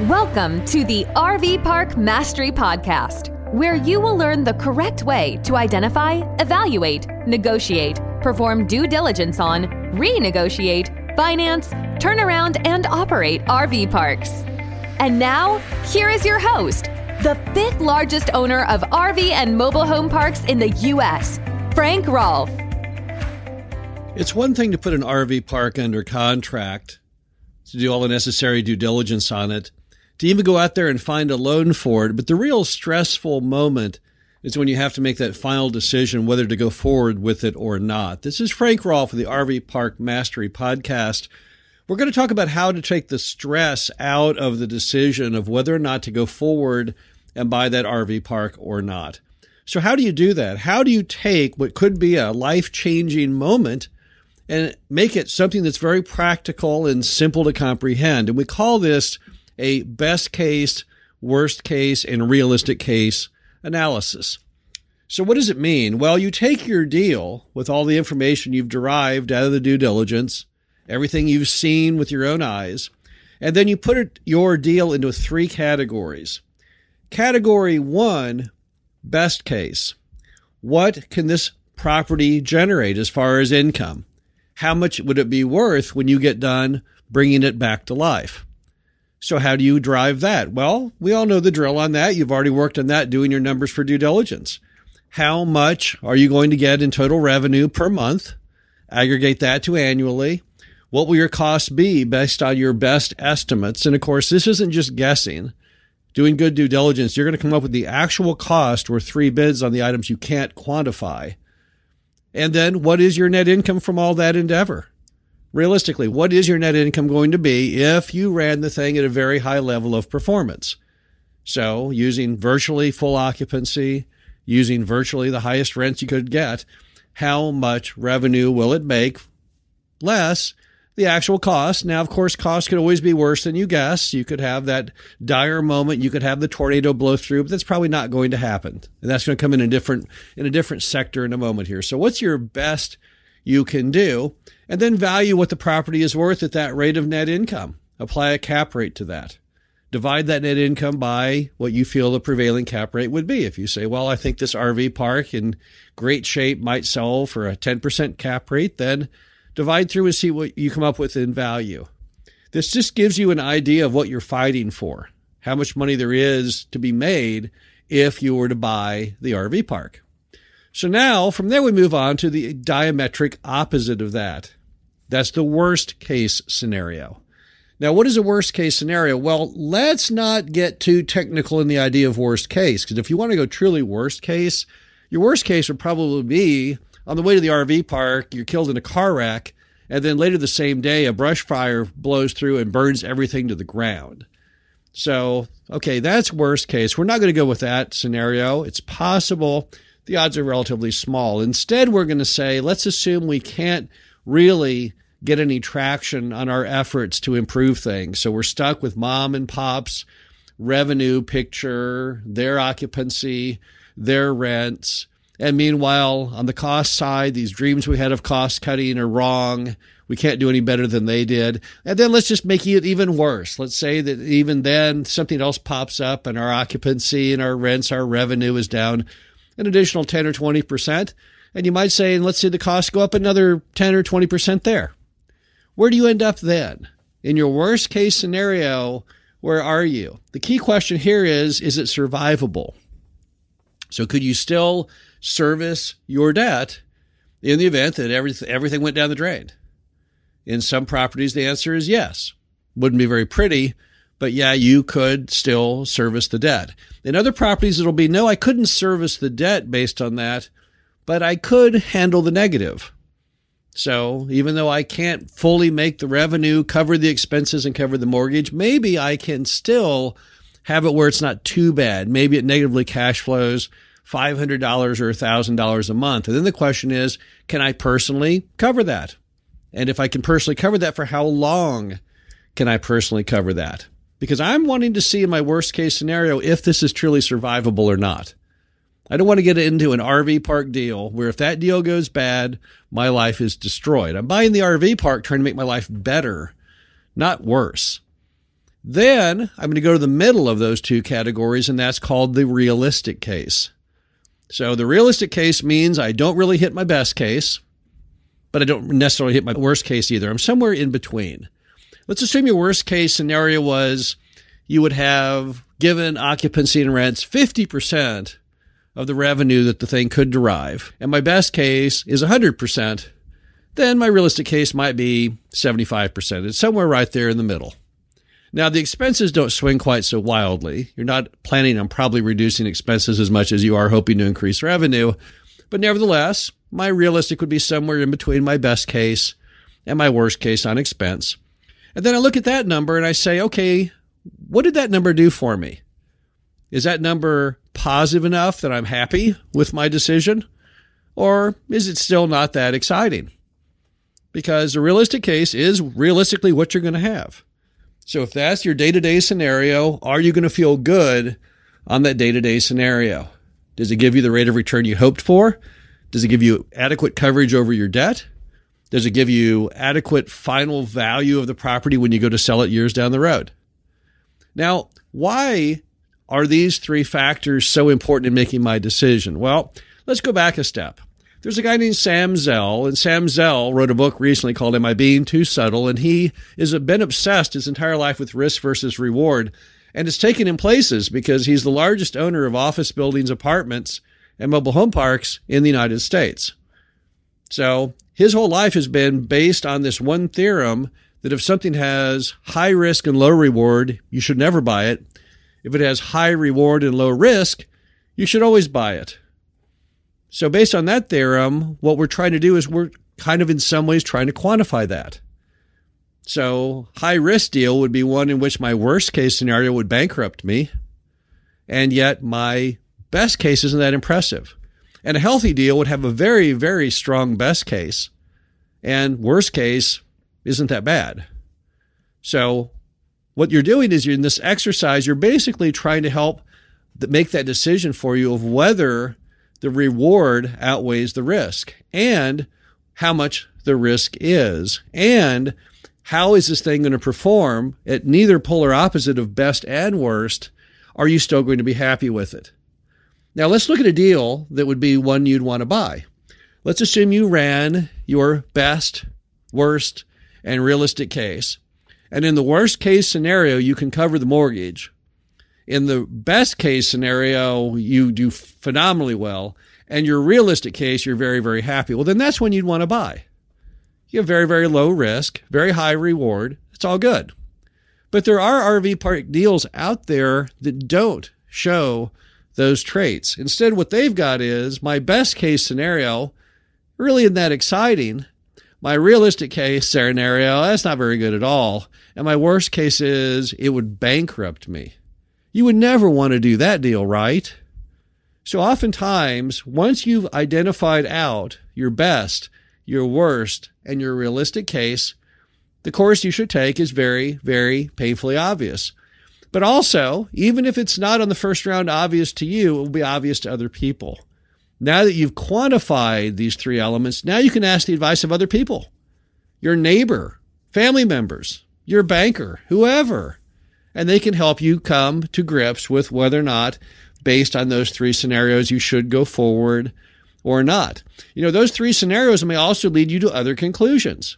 Welcome to the RV Park Mastery Podcast, where you will learn the correct way to identify, evaluate, negotiate, perform due diligence on, renegotiate, finance, turn around, and operate RV parks. And now, here is your host, the fifth largest owner of RV and mobile home parks in the U.S., Frank Rolfe. It's one thing to put an RV park under contract, to do all the necessary due diligence on it, to even go out there and find a loan for it. But the real stressful moment is when you have to make that final decision whether to go forward with it or not. This is Frank Rolfe of the RV Park Mastery Podcast. We're going to talk about how to take the stress out of the decision of whether or not to go forward and buy that RV park or not. So, how do you do that? How do you take what could be a life changing moment and make it something that's very practical and simple to comprehend? And we call this a best case, worst case, and realistic case analysis. So, what does it mean? Well, you take your deal with all the information you've derived out of the due diligence, everything you've seen with your own eyes, and then you put it, your deal into three categories. Category one, best case. What can this property generate as far as income? How much would it be worth when you get done bringing it back to life? So how do you drive that? Well, we all know the drill on that. You've already worked on that doing your numbers for due diligence. How much are you going to get in total revenue per month? Aggregate that to annually. What will your costs be based on your best estimates? And of course, this isn't just guessing. Doing good due diligence, you're going to come up with the actual cost or three bids on the items you can't quantify. And then what is your net income from all that endeavor? Realistically, what is your net income going to be if you ran the thing at a very high level of performance? So, using virtually full occupancy, using virtually the highest rents you could get, how much revenue will it make? Less the actual cost. Now, of course, cost could always be worse than you guess. You could have that dire moment. You could have the tornado blow through, but that's probably not going to happen. And that's going to come in a different, in a different sector in a moment here. So what's your best you can do, and then value what the property is worth at that rate of net income. Apply a cap rate to that. Divide that net income by what you feel the prevailing cap rate would be. If you say, well, I think this RV park in great shape might sell for a 10% cap rate, then divide through and see what you come up with in value. This just gives you an idea of what you're fighting for, how much money there is to be made if you were to buy the RV park. So now from there we move on to the diametric opposite of that. That's the worst case scenario. Now, what is a worst case scenario? Well, let's not get too technical in the idea of worst case, because if you want to go truly worst case, your worst case would probably be on the way to the RV park, you're killed in a car wreck, and then later the same day, a brush fire blows through and burns everything to the ground. So, okay, that's worst case. We're not going to go with that scenario. It's possible the odds are relatively small. Instead, we're going to say, let's assume we can't really get any traction on our efforts to improve things. So we're stuck with mom and pop's revenue picture, their occupancy, their rents. And meanwhile, on the cost side, these dreams we had of cost cutting are wrong. We can't do any better than they did. And then let's just make it even worse. Let's say that even then something else pops up and our occupancy and our rents, our revenue is down an additional 10 or 20%. And you might say, and let's say the costs go up another 10 or 20% there. Where do you end up then? In your worst case scenario, where are you? The key question here is, is it survivable? So could you still service your debt in the event that everything, everything went down the drain? In some properties, the answer is yes. Wouldn't be very pretty, but yeah, you could still service the debt. In other properties, it'll be no, I couldn't service the debt based on that, but I could handle the negative. So even though I can't fully make the revenue, cover the expenses, and cover the mortgage, maybe I can still have it where it's not too bad. Maybe it negatively cash flows $500 or $1,000 a month. And then the question is, can I personally cover that? And if I can personally cover that, for how long can I personally cover that? Because I'm wanting to see in my worst case scenario if this is truly survivable or not. I don't want to get into an RV park deal where if that deal goes bad, my life is destroyed. I'm buying the RV park trying to make my life better, not worse. Then I'm going to go to the middle of those two categories, and that's called the realistic case. So the realistic case means I don't really hit my best case, but I don't necessarily hit my worst case either. I'm somewhere in between. Let's assume your worst case scenario was you would have given occupancy and rents 50% of the revenue that the thing could derive. And my best case is 100%. Then my realistic case might be 75%. It's somewhere right there in the middle. Now, the expenses don't swing quite so wildly. You're not planning on probably reducing expenses as much as you are hoping to increase revenue. But nevertheless, my realistic would be somewhere in between my best case and my worst case on expense. And then I look at that number and I say, okay, what did that number do for me? Is that number positive enough that I'm happy with my decision? Or is it still not that exciting? Because the realistic case is realistically what you're going to have. So if that's your day to day scenario, are you going to feel good on that day to day scenario? Does it give you the rate of return you hoped for? Does it give you adequate coverage over your debt? Does it give you adequate final value of the property when you go to sell it years down the road? Now, why are these three factors so important in making my decision? Well, let's go back a step. There's a guy named Sam Zell, and Sam Zell wrote a book recently called Am I Being Too Subtle? And he has been obsessed his entire life with risk versus reward. And it's taken him places because he's the largest owner of office buildings, apartments, and mobile home parks in the United States. So his whole life has been based on this one theorem that if something has high risk and low reward, you should never buy it. If it has high reward and low risk, you should always buy it. So, based on that theorem, what we're trying to do is we're kind of in some ways trying to quantify that. So, high risk deal would be one in which my worst case scenario would bankrupt me, and yet my best case isn't that impressive. And a healthy deal would have a very, very strong best case, and worst case isn't that bad. So, what you're doing is you're in this exercise, you're basically trying to help make that decision for you of whether the reward outweighs the risk and how much the risk is. And how is this thing going to perform at neither polar opposite of best and worst? Are you still going to be happy with it now let's look at a deal that would be one you'd want to buy let's assume you ran your best worst and realistic case and in the worst case scenario you can cover the mortgage in the best case scenario, you do phenomenally well, and your realistic case, you're very, very happy. Well, then that's when you'd want to buy. You have very, very low risk, very high reward. It's all good. But there are RV park deals out there that don't show those traits. Instead, what they've got is my best case scenario really isn't that exciting. My realistic case scenario, that's not very good at all. And my worst case is it would bankrupt me. You would never want to do that deal, right? So oftentimes, once you've identified out your best, your worst, and your realistic case, the course you should take is very, very painfully obvious. But also, even if it's not on the first round obvious to you, it will be obvious to other people. Now that you've quantified these three elements, now you can ask the advice of other people your neighbor, family members, your banker, whoever and they can help you come to grips with whether or not, based on those three scenarios, you should go forward or not. You know, those three scenarios may also lead you to other conclusions.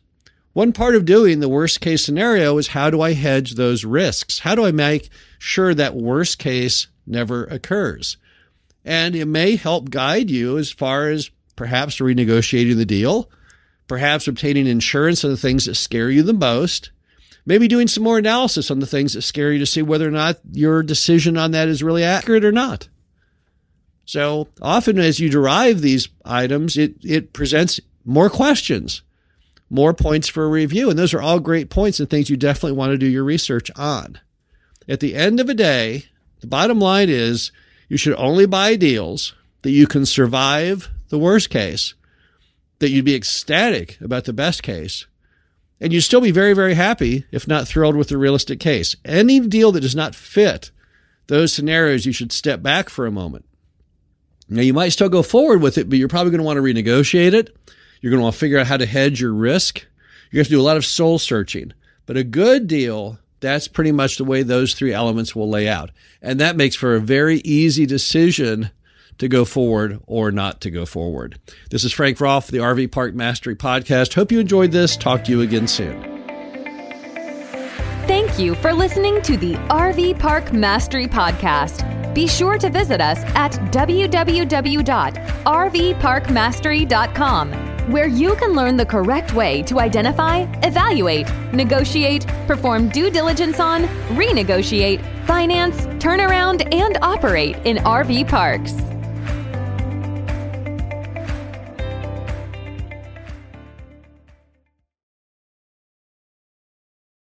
One part of doing the worst case scenario is how do I hedge those risks? How do I make sure that worst case never occurs? And it may help guide you as far as perhaps renegotiating the deal, perhaps obtaining insurance on the things that scare you the most, maybe doing some more analysis on the things that scare you to see whether or not your decision on that is really accurate or not. So often as you derive these items, it, it presents more questions, more points for a review. And those are all great points and things you definitely want to do your research on. At the end of a day, the bottom line is you should only buy deals that you can survive the worst case, that you'd be ecstatic about the best case, and you'd still be very, very happy, if not thrilled with the realistic case. Any deal that does not fit those scenarios, you should step back for a moment. Now, you might still go forward with it, but you're probably going to want to renegotiate it. You're going to want to figure out how to hedge your risk. You have to do a lot of soul searching. But a good deal That's pretty much the way those three elements will lay out. And that makes for a very easy decision to go forward or not to go forward. This is Frank Rolfe, the RV Park Mastery Podcast. Hope you enjoyed this. Talk to you again soon. Thank you for listening to the RV Park Mastery Podcast. Be sure to visit us at www.rvparkmastery.com, where you can learn the correct way to identify, evaluate, negotiate, perform due diligence on, renegotiate, finance, turn around, and operate in RV parks.